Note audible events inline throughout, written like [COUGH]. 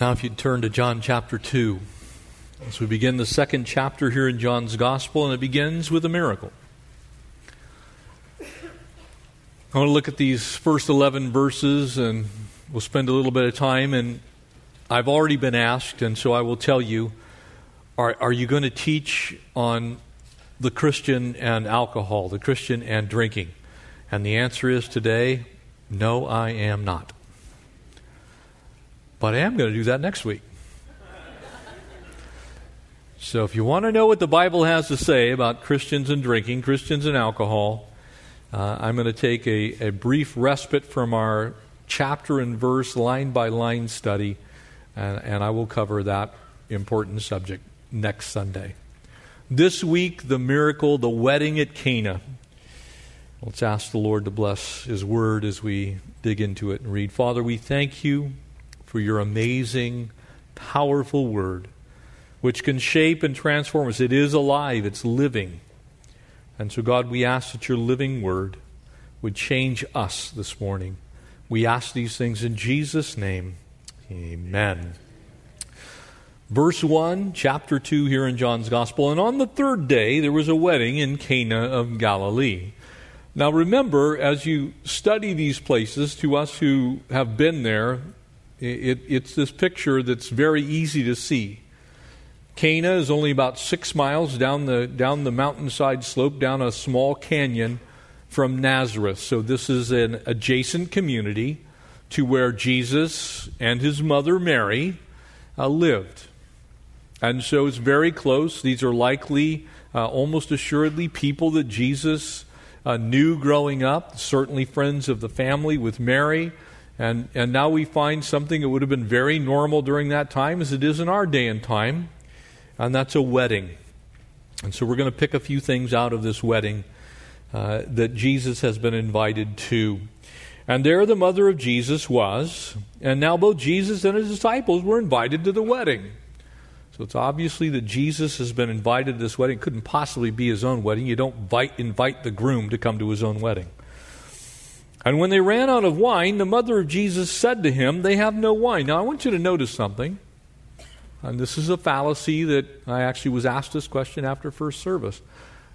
Now, if you'd turn to John chapter 2, as we begin the second chapter here in John's Gospel, and it begins with a miracle. I want to look at these first 11 verses, and we'll spend a little bit of time. And I've already been asked, and so I will tell you are, are you going to teach on the Christian and alcohol, the Christian and drinking? And the answer is today no, I am not. But I am going to do that next week. So if you want to know what the Bible has to say about Christians and drinking, Christians and alcohol, uh, I'm going to take a, a brief respite from our chapter and verse, line by line study, and, and I will cover that important subject next Sunday. This week, the miracle, the wedding at Cana. Let's ask the Lord to bless His word as we dig into it and read. Father, we thank you for your amazing, powerful word, which can shape and transform us. It is alive, it's living. And so, God, we ask that your living word would change us this morning. We ask these things in Jesus' name. Amen. Verse 1, chapter 2 here in John's Gospel. And on the third day, there was a wedding in Cana of Galilee. Now, remember, as you study these places, to us who have been there, it, it's this picture that's very easy to see. Cana is only about six miles down the, down the mountainside slope, down a small canyon from Nazareth. So, this is an adjacent community to where Jesus and his mother Mary uh, lived. And so it's very close. These are likely, uh, almost assuredly, people that Jesus uh, knew growing up, certainly friends of the family with Mary. And, and now we find something that would have been very normal during that time as it is in our day and time, and that's a wedding. And so we're going to pick a few things out of this wedding uh, that Jesus has been invited to. And there the mother of Jesus was, and now both Jesus and his disciples were invited to the wedding. So it's obviously that Jesus has been invited to this wedding. It couldn't possibly be his own wedding. You don't invite, invite the groom to come to his own wedding. And when they ran out of wine, the mother of Jesus said to him, They have no wine. Now, I want you to notice something. And this is a fallacy that I actually was asked this question after first service.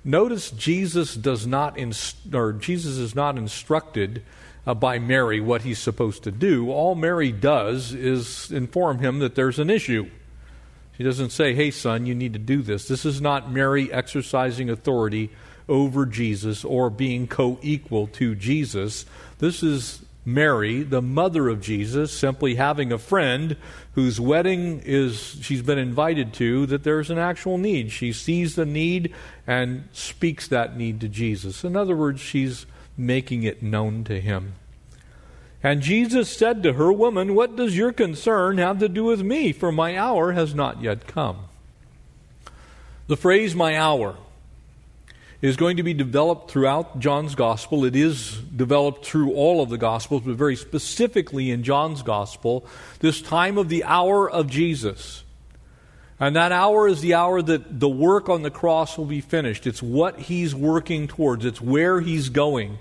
Notice Jesus does not inst- or Jesus is not instructed uh, by Mary what he's supposed to do. All Mary does is inform him that there's an issue. She doesn't say, "Hey son, you need to do this." This is not Mary exercising authority over Jesus or being co equal to Jesus. This is Mary, the mother of Jesus, simply having a friend whose wedding is she's been invited to that there's an actual need. She sees the need and speaks that need to Jesus. In other words, she's making it known to him. And Jesus said to her, Woman, what does your concern have to do with me? For my hour has not yet come. The phrase my hour is going to be developed throughout John's gospel. It is developed through all of the gospels, but very specifically in John's gospel, this time of the hour of Jesus. And that hour is the hour that the work on the cross will be finished. It's what he's working towards, it's where he's going.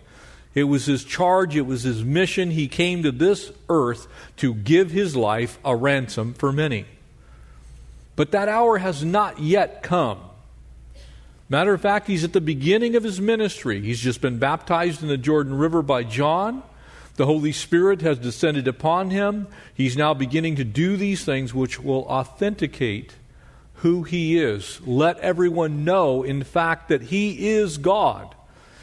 It was his charge, it was his mission. He came to this earth to give his life a ransom for many. But that hour has not yet come. Matter of fact, he's at the beginning of his ministry. He's just been baptized in the Jordan River by John. The Holy Spirit has descended upon him. He's now beginning to do these things which will authenticate who he is. Let everyone know, in fact, that he is God.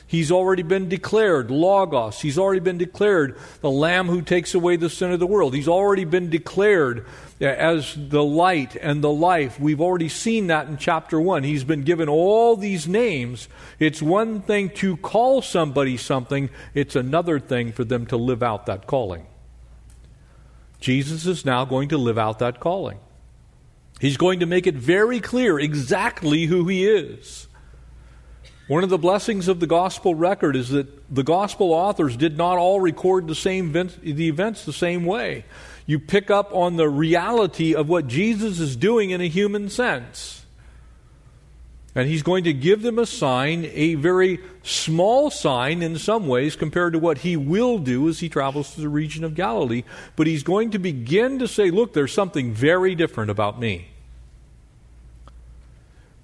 He's already been declared Logos. He's already been declared the Lamb who takes away the sin of the world. He's already been declared uh, as the light and the life. We've already seen that in chapter 1. He's been given all these names. It's one thing to call somebody something, it's another thing for them to live out that calling. Jesus is now going to live out that calling. He's going to make it very clear exactly who he is. One of the blessings of the gospel record is that the gospel authors did not all record the same events, the events the same way. You pick up on the reality of what Jesus is doing in a human sense. And he's going to give them a sign, a very small sign in some ways compared to what he will do as he travels to the region of Galilee. But he's going to begin to say, look, there's something very different about me.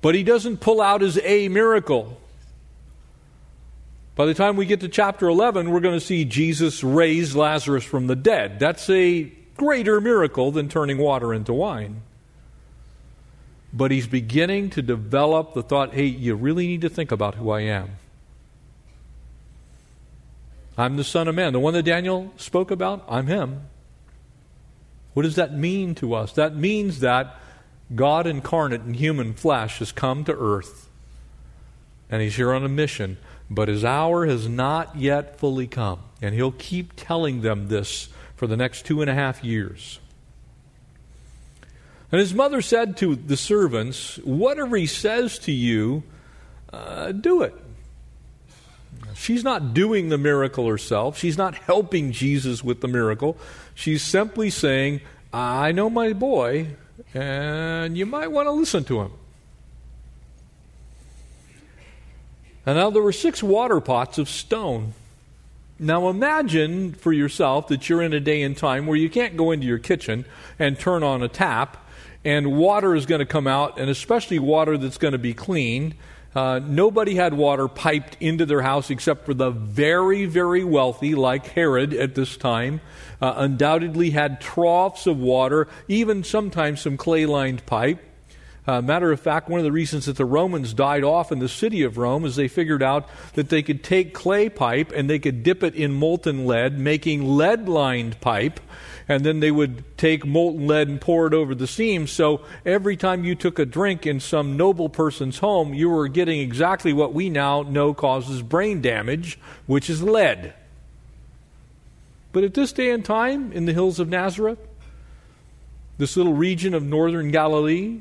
But he doesn't pull out as a miracle. By the time we get to chapter 11, we're going to see Jesus raise Lazarus from the dead. That's a greater miracle than turning water into wine but he's beginning to develop the thought hey, you really need to think about who I am. I'm the Son of Man. The one that Daniel spoke about, I'm him. What does that mean to us? That means that God incarnate in human flesh has come to earth and he's here on a mission, but his hour has not yet fully come. And he'll keep telling them this for the next two and a half years. And his mother said to the servants, Whatever he says to you, uh, do it. She's not doing the miracle herself. She's not helping Jesus with the miracle. She's simply saying, I know my boy, and you might want to listen to him. And now there were six water pots of stone. Now imagine for yourself that you're in a day and time where you can't go into your kitchen and turn on a tap and water is going to come out, and especially water that's going to be clean. Uh, nobody had water piped into their house except for the very, very wealthy, like Herod at this time. Uh, undoubtedly had troughs of water, even sometimes some clay lined pipe. Uh, matter of fact, one of the reasons that the Romans died off in the city of Rome is they figured out that they could take clay pipe and they could dip it in molten lead, making lead lined pipe and then they would take molten lead and pour it over the seams. So every time you took a drink in some noble person's home, you were getting exactly what we now know causes brain damage, which is lead. But at this day and time, in the hills of Nazareth, this little region of northern Galilee,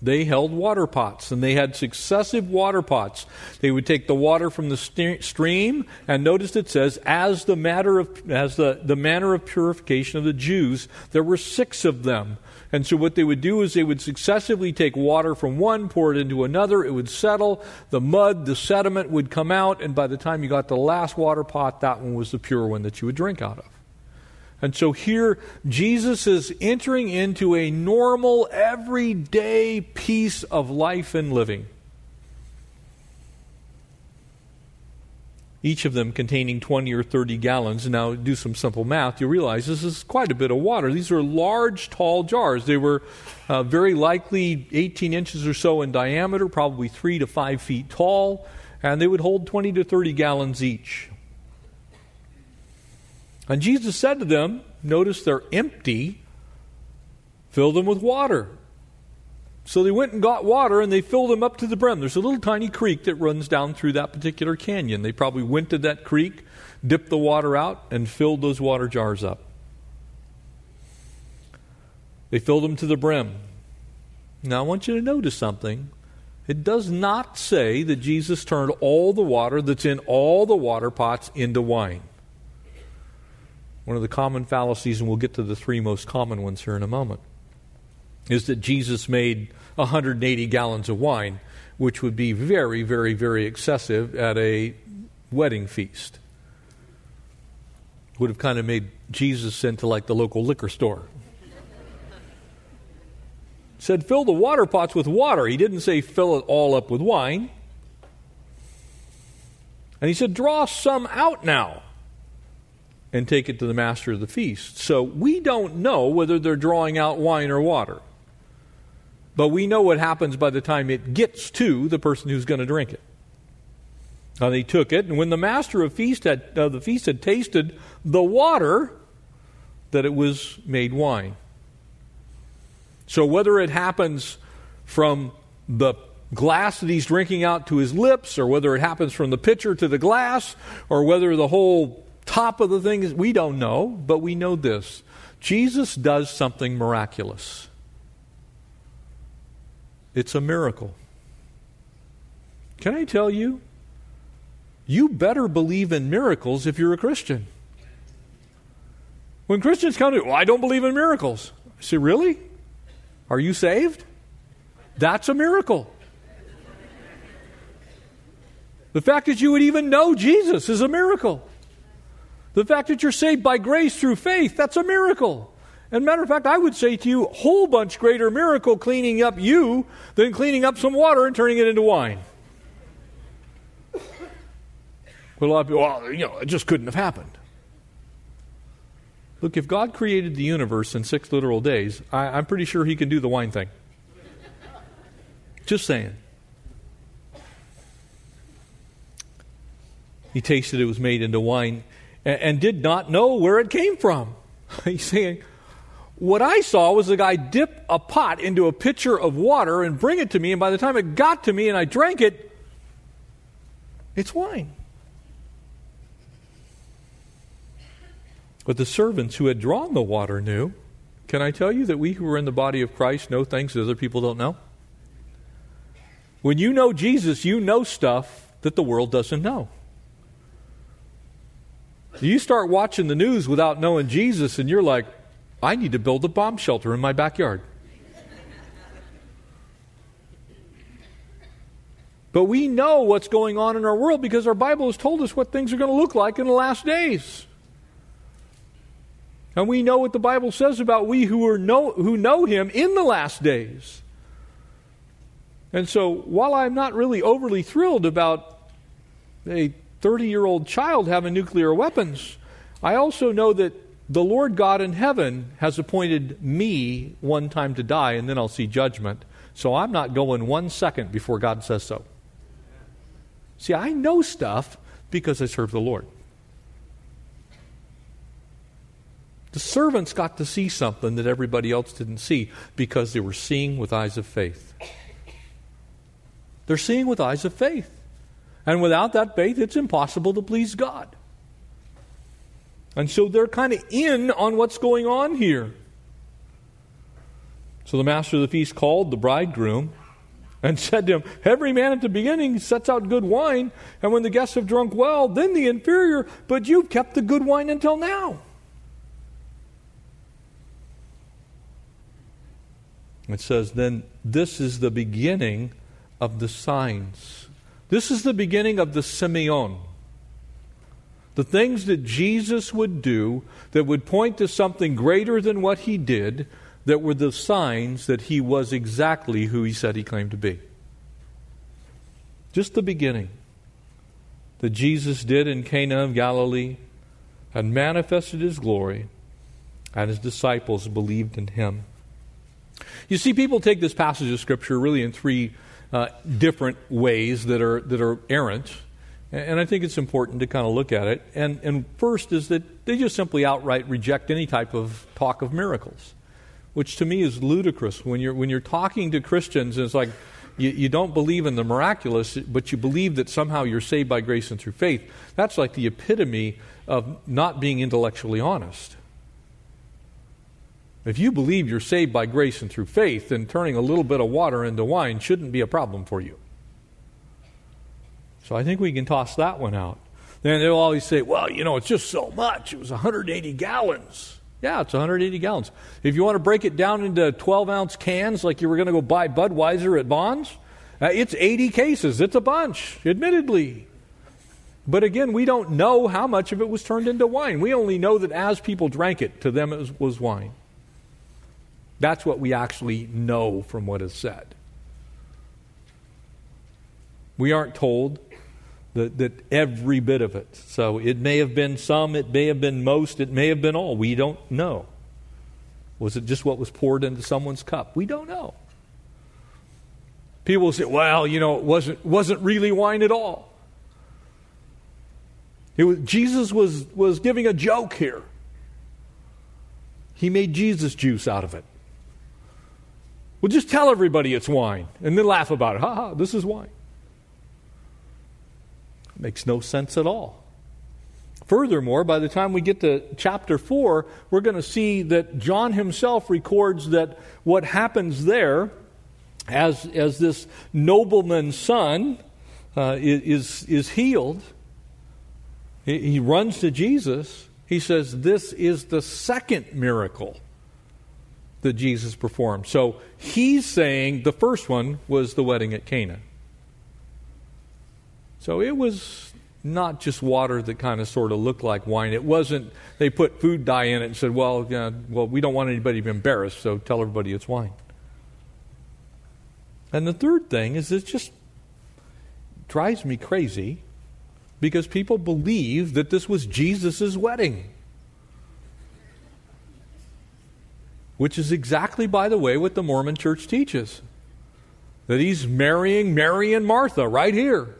they held water pots, and they had successive water pots. They would take the water from the st- stream, and notice it says, as the matter of as the, the manner of purification of the Jews. There were six of them. And so what they would do is they would successively take water from one, pour it into another, it would settle, the mud, the sediment would come out, and by the time you got the last water pot, that one was the pure one that you would drink out of. And so here, Jesus is entering into a normal, everyday piece of life and living. Each of them containing 20 or 30 gallons. Now, do some simple math. You realize this is quite a bit of water. These are large, tall jars. They were uh, very likely 18 inches or so in diameter, probably 3 to 5 feet tall, and they would hold 20 to 30 gallons each. And Jesus said to them, Notice they're empty, fill them with water. So they went and got water and they filled them up to the brim. There's a little tiny creek that runs down through that particular canyon. They probably went to that creek, dipped the water out, and filled those water jars up. They filled them to the brim. Now I want you to notice something. It does not say that Jesus turned all the water that's in all the water pots into wine. One of the common fallacies, and we'll get to the three most common ones here in a moment, is that Jesus made 180 gallons of wine, which would be very, very, very excessive at a wedding feast. Would have kind of made Jesus into like the local liquor store. Said, fill the water pots with water. He didn't say fill it all up with wine. And he said, draw some out now and take it to the master of the feast. So we don't know whether they're drawing out wine or water. But we know what happens by the time it gets to the person who's going to drink it. And they took it, and when the master of feast had, uh, the feast had tasted the water, that it was made wine. So whether it happens from the glass that he's drinking out to his lips, or whether it happens from the pitcher to the glass, or whether the whole top of the thing is we don't know, but we know this. Jesus does something miraculous. It's a miracle. Can I tell you? You better believe in miracles if you're a Christian. When Christians come to, well, I don't believe in miracles. I say, really? Are you saved? That's a miracle. The fact that you would even know Jesus is a miracle. The fact that you're saved by grace through faith, that's a miracle. And matter of fact, I would say to you, a whole bunch greater miracle cleaning up you than cleaning up some water and turning it into wine. But a lot of people, well, you know, it just couldn't have happened. Look, if God created the universe in six literal days, I, I'm pretty sure He can do the wine thing. Just saying. He tasted it was made into wine and, and did not know where it came from. [LAUGHS] He's saying, What I saw was a guy dip a pot into a pitcher of water and bring it to me, and by the time it got to me and I drank it, it's wine. But the servants who had drawn the water knew. Can I tell you that we who are in the body of Christ know things that other people don't know? When you know Jesus, you know stuff that the world doesn't know. You start watching the news without knowing Jesus, and you're like, I need to build a bomb shelter in my backyard. But we know what's going on in our world because our Bible has told us what things are going to look like in the last days. And we know what the Bible says about we who, are know, who know Him in the last days. And so, while I'm not really overly thrilled about a 30 year old child having nuclear weapons, I also know that the Lord God in heaven has appointed me one time to die, and then I'll see judgment. So I'm not going one second before God says so. See, I know stuff because I serve the Lord. The servants got to see something that everybody else didn't see because they were seeing with eyes of faith. They're seeing with eyes of faith. And without that faith, it's impossible to please God. And so they're kind of in on what's going on here. So the master of the feast called the bridegroom and [LAUGHS] said to him, Every man at the beginning sets out good wine, and when the guests have drunk well, then the inferior, but you've kept the good wine until now. It says, Then this is the beginning of the signs. This is the beginning of the Semeion. The things that Jesus would do that would point to something greater than what he did, that were the signs that he was exactly who he said he claimed to be. Just the beginning that Jesus did in Cana of Galilee and manifested his glory, and his disciples believed in him. You see, people take this passage of Scripture really in three uh, different ways that are, that are errant. And I think it's important to kind of look at it. And, and first is that they just simply outright reject any type of talk of miracles, which to me is ludicrous. When you're, when you're talking to Christians, it's like you, you don't believe in the miraculous, but you believe that somehow you're saved by grace and through faith. That's like the epitome of not being intellectually honest. If you believe you're saved by grace and through faith, then turning a little bit of water into wine shouldn't be a problem for you. So I think we can toss that one out. Then they'll always say, well, you know, it's just so much. It was 180 gallons. Yeah, it's 180 gallons. If you want to break it down into 12 ounce cans like you were going to go buy Budweiser at Bonds, uh, it's 80 cases. It's a bunch, admittedly. But again, we don't know how much of it was turned into wine. We only know that as people drank it, to them it was, was wine. That's what we actually know from what is said. We aren't told that, that every bit of it. So it may have been some, it may have been most, it may have been all. We don't know. Was it just what was poured into someone's cup? We don't know. People say, well, you know, it wasn't, wasn't really wine at all. It was, Jesus was, was giving a joke here. He made Jesus juice out of it. Well, just tell everybody it's wine and then laugh about it. Ha ha, this is wine. Makes no sense at all. Furthermore, by the time we get to chapter 4, we're going to see that John himself records that what happens there, as, as this nobleman's son uh, is, is healed, he runs to Jesus. He says, This is the second miracle that Jesus performed. So he's saying the first one was the wedding at Cana. So it was not just water that kind of sort of looked like wine. It wasn't, they put food dye in it and said, well, yeah, well, we don't want anybody to be embarrassed, so tell everybody it's wine. And the third thing is it just drives me crazy because people believe that this was Jesus' wedding. Which is exactly, by the way, what the Mormon church teaches. That he's marrying Mary and Martha right here,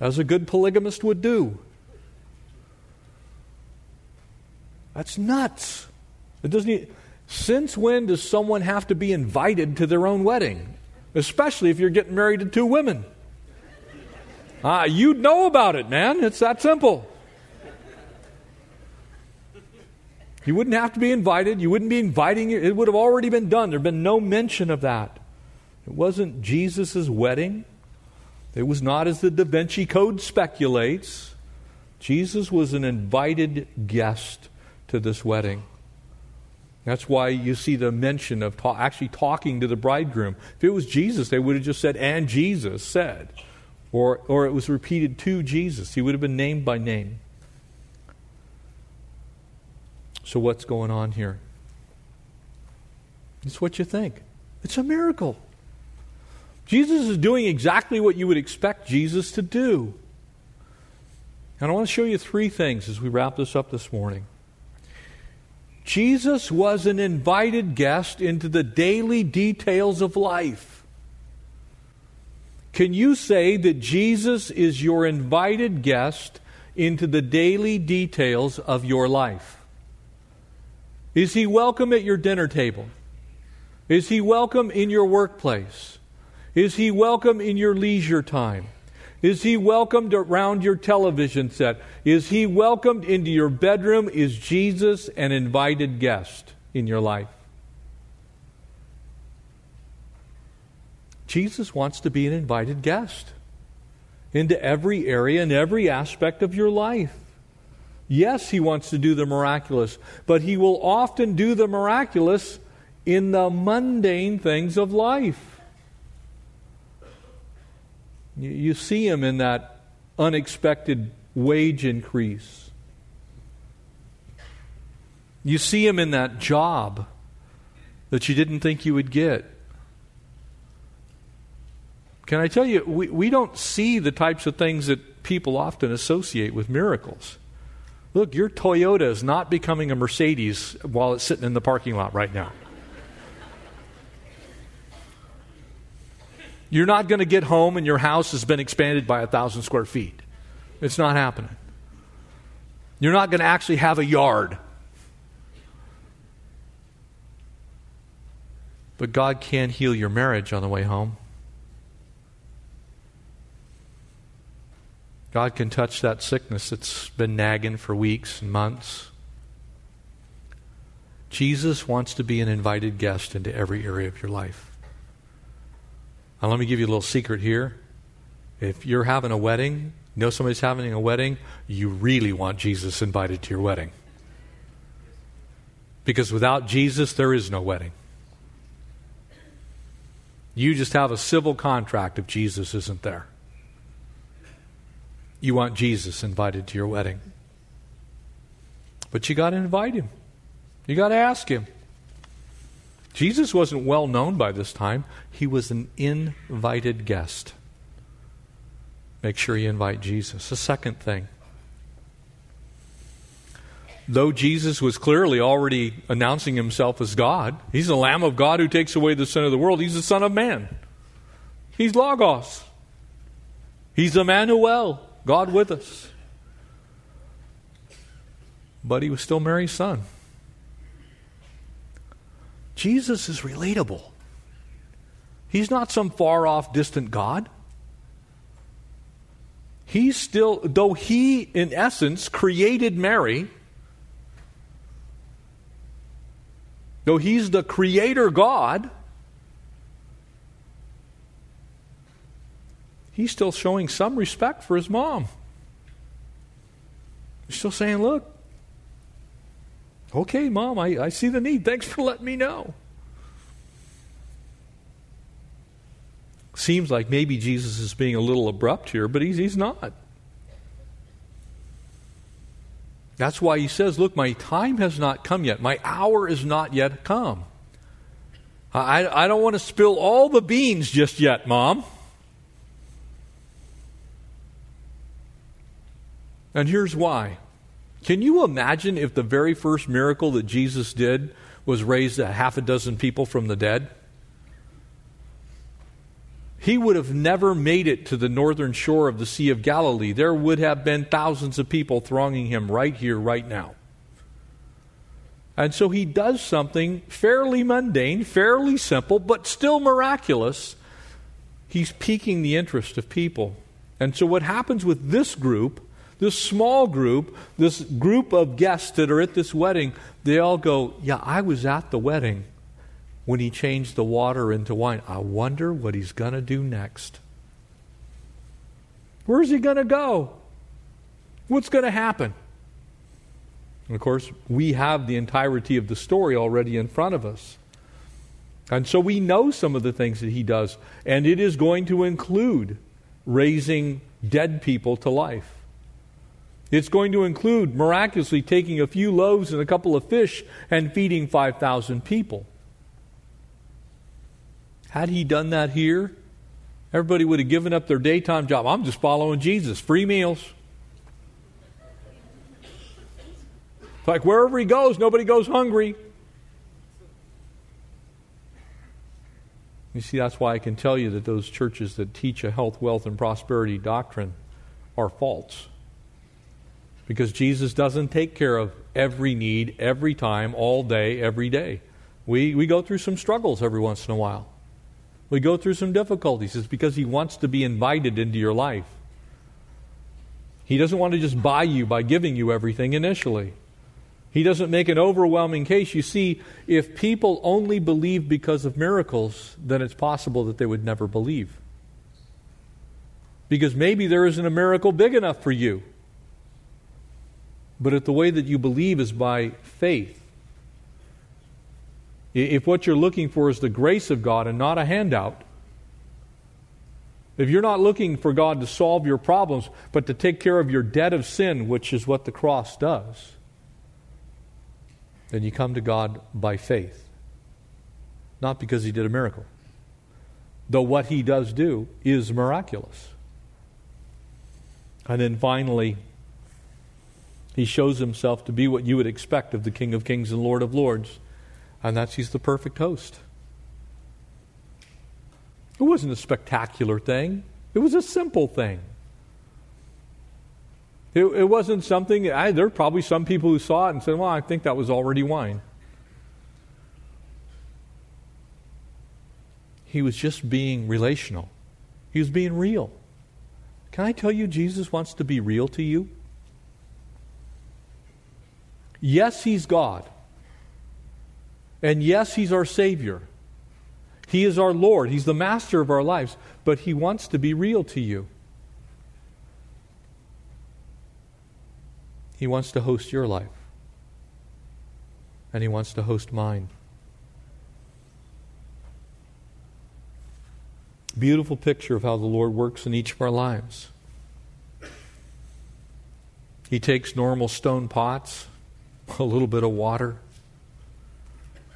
as a good polygamist would do. That's nuts. It doesn't. Even, Since when does someone have to be invited to their own wedding? Especially if you're getting married to two women. Ah, you'd know about it, man. It's that simple. You wouldn't have to be invited. You wouldn't be inviting. It would have already been done. There'd been no mention of that. It wasn't Jesus' wedding. It was not as the Da Vinci Code speculates. Jesus was an invited guest to this wedding. That's why you see the mention of ta- actually talking to the bridegroom. If it was Jesus, they would have just said, and Jesus said. Or, or it was repeated to Jesus. He would have been named by name. So, what's going on here? It's what you think. It's a miracle. Jesus is doing exactly what you would expect Jesus to do. And I want to show you three things as we wrap this up this morning. Jesus was an invited guest into the daily details of life. Can you say that Jesus is your invited guest into the daily details of your life? Is he welcome at your dinner table? Is he welcome in your workplace? Is he welcome in your leisure time? Is he welcomed around your television set? Is he welcomed into your bedroom? Is Jesus an invited guest in your life? Jesus wants to be an invited guest into every area and every aspect of your life. Yes, he wants to do the miraculous, but he will often do the miraculous in the mundane things of life. You, see him in that unexpected wage increase. You see him in that job that you didn't think you would get. Can I tell you, we, we don't see the types of things that people often associate with miracles. Look, your Toyota is not becoming a Mercedes while it's sitting in the parking lot right now. You're not going to get home and your house has been expanded by a thousand square feet. It's not happening. You're not going to actually have a yard. But God can heal your marriage on the way home. God can touch that sickness that's been nagging for weeks and months. Jesus wants to be an invited guest into every area of your life. Now, let me give you a little secret here. If you're having a wedding, know somebody's having a wedding, you really want Jesus invited to your wedding. Because without Jesus, there is no wedding. You just have a civil contract if Jesus isn't there. You want Jesus invited to your wedding. But you got to invite him. You got to ask him. Jesus wasn't well known by this time, he was an invited guest. Make sure you invite Jesus. The second thing. Though Jesus was clearly already announcing himself as God, he's the Lamb of God who takes away the sin of the world. He's the Son of Man. He's Logos. He's Emmanuel, God with us. But he was still Mary's son. Jesus is relatable. He's not some far off, distant God. He's still, though he, in essence, created Mary, though he's the creator God, he's still showing some respect for his mom. He's still saying, Look, Okay, mom, I, I see the need. Thanks for letting me know. Seems like maybe Jesus is being a little abrupt here, but he's, he's not. That's why he says, Look, my time has not come yet. My hour is not yet come. I, I don't want to spill all the beans just yet, Mom. And here's why. Can you imagine if the very first miracle that Jesus did was raise a half a dozen people from the dead? he would have never made it to the northern shore of the Sea of Galilee. There would have been thousands of people thronging him right here, right now. And so he does something fairly mundane, fairly simple, but still miraculous. He's piquing the interest of people. And so what happens with this group, this small group, this group of guests that are at this wedding, they all go, Yeah, I was at the wedding when he changed the water into wine. I wonder what he's going to do next. Where's he going to go? What's going to happen? And of course, we have the entirety of the story already in front of us. And so we know some of the things that he does, and it is going to include raising dead people to life. It's going to include miraculously taking a few loaves and a couple of fish and feeding 5,000 people. Had he done that here, everybody would have given up their daytime job. I'm just following Jesus. Free meals. Like wherever he goes, nobody goes hungry. You see, that's why I can tell you that those churches that teach a health, wealth, and prosperity doctrine are false. Because Jesus doesn't take care of every need, every time, all day, every day. We, we go through some struggles every once in a while. We go through some difficulties. It's because He wants to be invited into your life. He doesn't want to just buy you by giving you everything initially. He doesn't make an overwhelming case. You see, if people only believe because of miracles, then it's possible that they would never believe. Because maybe there isn't a miracle big enough for you. But if the way that you believe is by faith, if what you're looking for is the grace of God and not a handout, if you're not looking for God to solve your problems, but to take care of your debt of sin, which is what the cross does, then you come to God by faith, not because He did a miracle. Though what He does do is miraculous. And then finally, He shows Himself to be what you would expect of the King of Kings and Lord of Lords and that's he's the perfect host. It wasn't a spectacular thing, it was a simple thing. It, it wasn't something, I, there are probably some people who saw it and said, well, I think that was already wine. He was just being relational, he was being real. Can I tell you, Jesus wants to be real to you? Yes, he's God. And yes, He's our Savior. He is our Lord. He's the master of our lives. But He wants to be real to you. He wants to host your life. And He wants to host mine. Beautiful picture of how the Lord works in each of our lives. He takes normal stone pots, a little bit of water,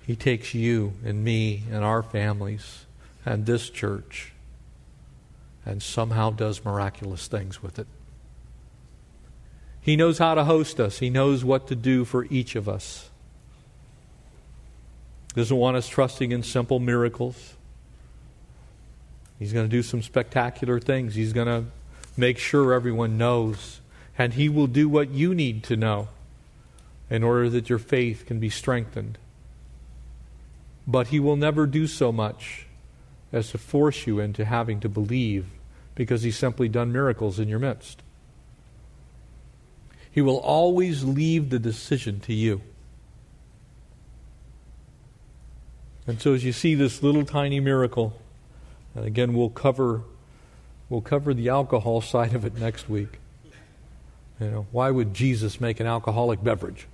he takes you and me and our families and this church and somehow does miraculous things with it. He knows how to host us, He knows what to do for each of us. He doesn't want us trusting in simple miracles. He's going to do some spectacular things. He's going to make sure everyone knows. And He will do what you need to know in order that your faith can be strengthened but he will never do so much as to force you into having to believe because he's simply done miracles in your midst. He will always leave the decision to you. And so as you see this little tiny miracle, and again we'll cover we'll cover the alcohol [LAUGHS] side of it next week. You know, why would Jesus make an alcoholic beverage?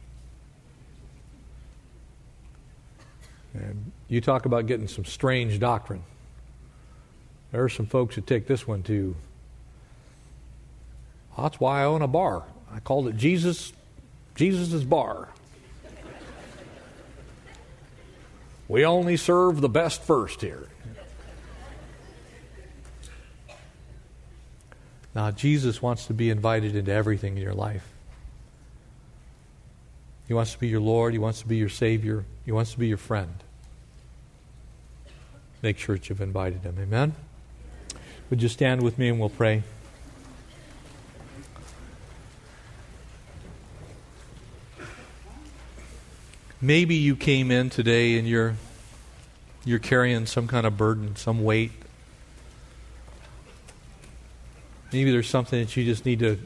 And you talk about getting some strange doctrine. There are some folks who take this one too. That's why I own a bar. I called it Jesus Jesus' bar. We only serve the best first here. Now, Jesus wants to be invited into everything in your life. He wants to be your Lord. He wants to be your Savior. He wants to be your friend. Make sure that you've invited Him. Amen? Would you stand with me and we'll pray? Maybe you came in today and you're you're carrying some kind of burden, some weight. Maybe there's something that you just need to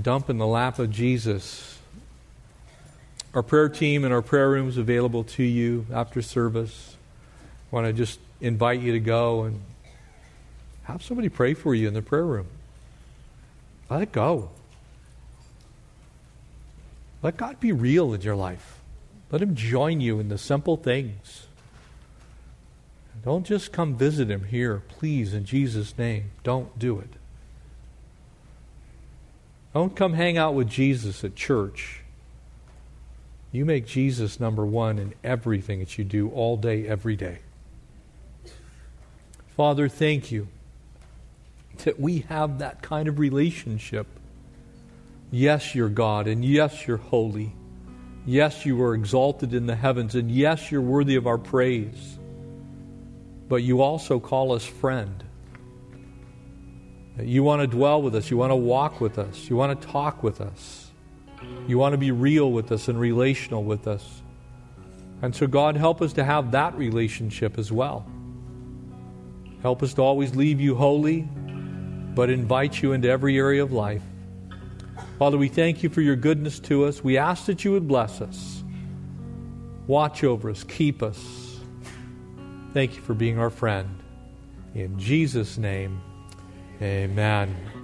dump in the lap of Jesus. Our prayer team and our prayer rooms available to you after service. I want to just invite you to go and have somebody pray for you in the prayer room. Let it go. Let God be real in your life. Let Him join you in the simple things. Don't just come visit Him here, please, in Jesus' name. Don't do it. Don't come hang out with Jesus at church. You make Jesus number one in everything that you do all day, every day. Father, thank you that we have that kind of relationship Yes, you're God, and yes, you're holy. Yes, you are exalted in the heavens, and yes, you're worthy of our praise. But you also call us friend. You want to dwell with us. You want to walk with us. You want to talk with us. You want to be real with us and relational with us. And so, God, help us to have that relationship as well. Help us to always leave you holy, but invite you into every area of life. Father, we thank you for your goodness to us. We ask that you would bless us, watch over us, keep us. Thank you for being our friend. In Jesus' name, amen.